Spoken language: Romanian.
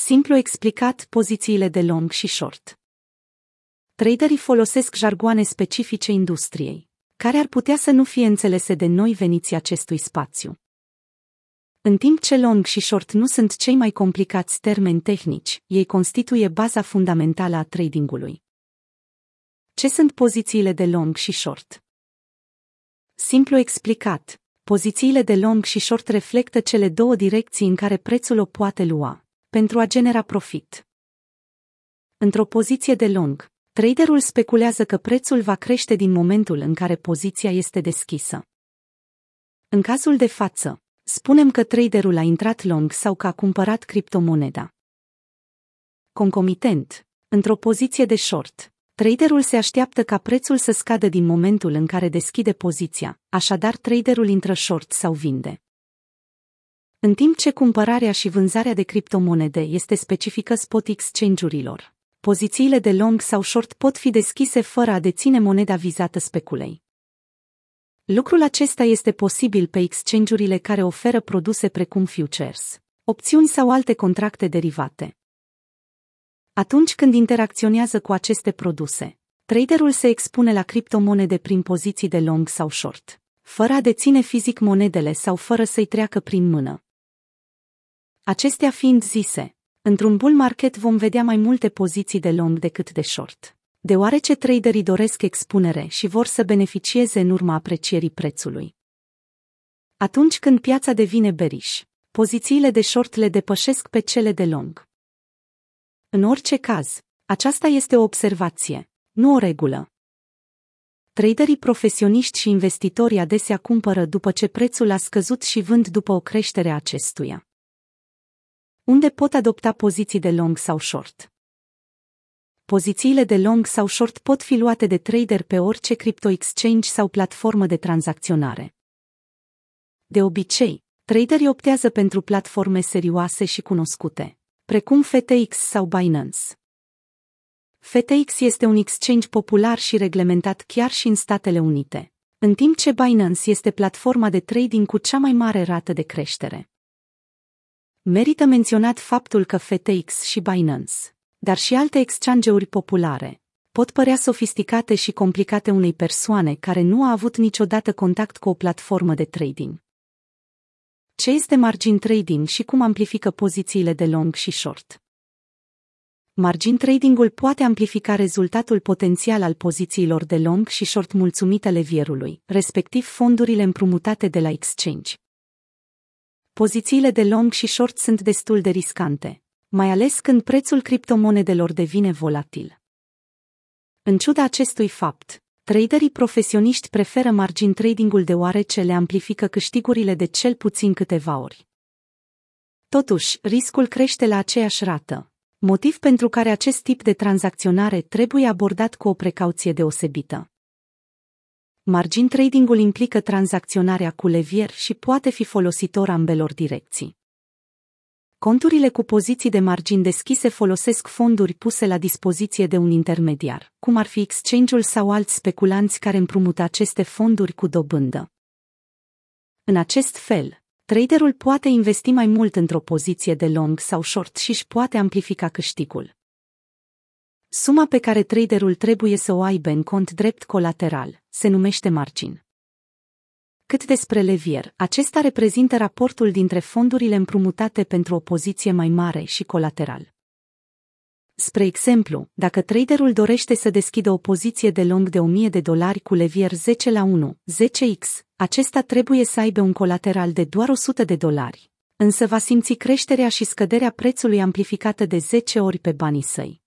Simplu explicat, pozițiile de long și short. Traderii folosesc jargoane specifice industriei, care ar putea să nu fie înțelese de noi veniți acestui spațiu. În timp ce long și short nu sunt cei mai complicați termeni tehnici, ei constituie baza fundamentală a tradingului. Ce sunt pozițiile de long și short? Simplu explicat, pozițiile de long și short reflectă cele două direcții în care prețul o poate lua, pentru a genera profit. Într-o poziție de long, traderul speculează că prețul va crește din momentul în care poziția este deschisă. În cazul de față, spunem că traderul a intrat long sau că a cumpărat criptomoneda. Concomitent, într-o poziție de short, Traderul se așteaptă ca prețul să scadă din momentul în care deschide poziția, așadar traderul intră short sau vinde. În timp ce cumpărarea și vânzarea de criptomonede este specifică spot exchange-urilor, pozițiile de long sau short pot fi deschise fără a deține moneda vizată speculei. Lucrul acesta este posibil pe exchange-urile care oferă produse precum futures, opțiuni sau alte contracte derivate. Atunci când interacționează cu aceste produse, traderul se expune la criptomonede prin poziții de long sau short, fără a deține fizic monedele sau fără să-i treacă prin mână. Acestea fiind zise, într-un bull market vom vedea mai multe poziții de long decât de short, deoarece traderii doresc expunere și vor să beneficieze în urma aprecierii prețului. Atunci când piața devine bearish, pozițiile de short le depășesc pe cele de long. În orice caz, aceasta este o observație, nu o regulă. Traderii profesioniști și investitorii adesea cumpără după ce prețul a scăzut și vând după o creștere a acestuia. Unde pot adopta poziții de long sau short? Pozițiile de long sau short pot fi luate de trader pe orice crypto exchange sau platformă de tranzacționare. De obicei, traderii optează pentru platforme serioase și cunoscute precum FTX sau Binance. FTX este un exchange popular și reglementat chiar și în Statele Unite, în timp ce Binance este platforma de trading cu cea mai mare rată de creștere. Merită menționat faptul că FTX și Binance, dar și alte exchange-uri populare, pot părea sofisticate și complicate unei persoane care nu a avut niciodată contact cu o platformă de trading. Ce este margin trading și cum amplifică pozițiile de long și short? Margin tradingul poate amplifica rezultatul potențial al pozițiilor de long și short mulțumită levierului, respectiv fondurile împrumutate de la exchange. Pozițiile de long și short sunt destul de riscante, mai ales când prețul criptomonedelor devine volatil. În ciuda acestui fapt, Traderii profesioniști preferă margin tradingul deoarece le amplifică câștigurile de cel puțin câteva ori. Totuși, riscul crește la aceeași rată, motiv pentru care acest tip de tranzacționare trebuie abordat cu o precauție deosebită. Margin tradingul implică tranzacționarea cu levier și poate fi folositor ambelor direcții. Conturile cu poziții de margin deschise folosesc fonduri puse la dispoziție de un intermediar, cum ar fi exchange-ul sau alți speculanți care împrumută aceste fonduri cu dobândă. În acest fel, traderul poate investi mai mult într-o poziție de long sau short și își poate amplifica câștigul. Suma pe care traderul trebuie să o aibă în cont drept colateral se numește margin. Cât despre levier, acesta reprezintă raportul dintre fondurile împrumutate pentru o poziție mai mare și colateral. Spre exemplu, dacă traderul dorește să deschidă o poziție de long de 1000 de dolari cu levier 10 la 1, 10x, acesta trebuie să aibă un colateral de doar 100 de dolari. Însă va simți creșterea și scăderea prețului amplificată de 10 ori pe banii săi.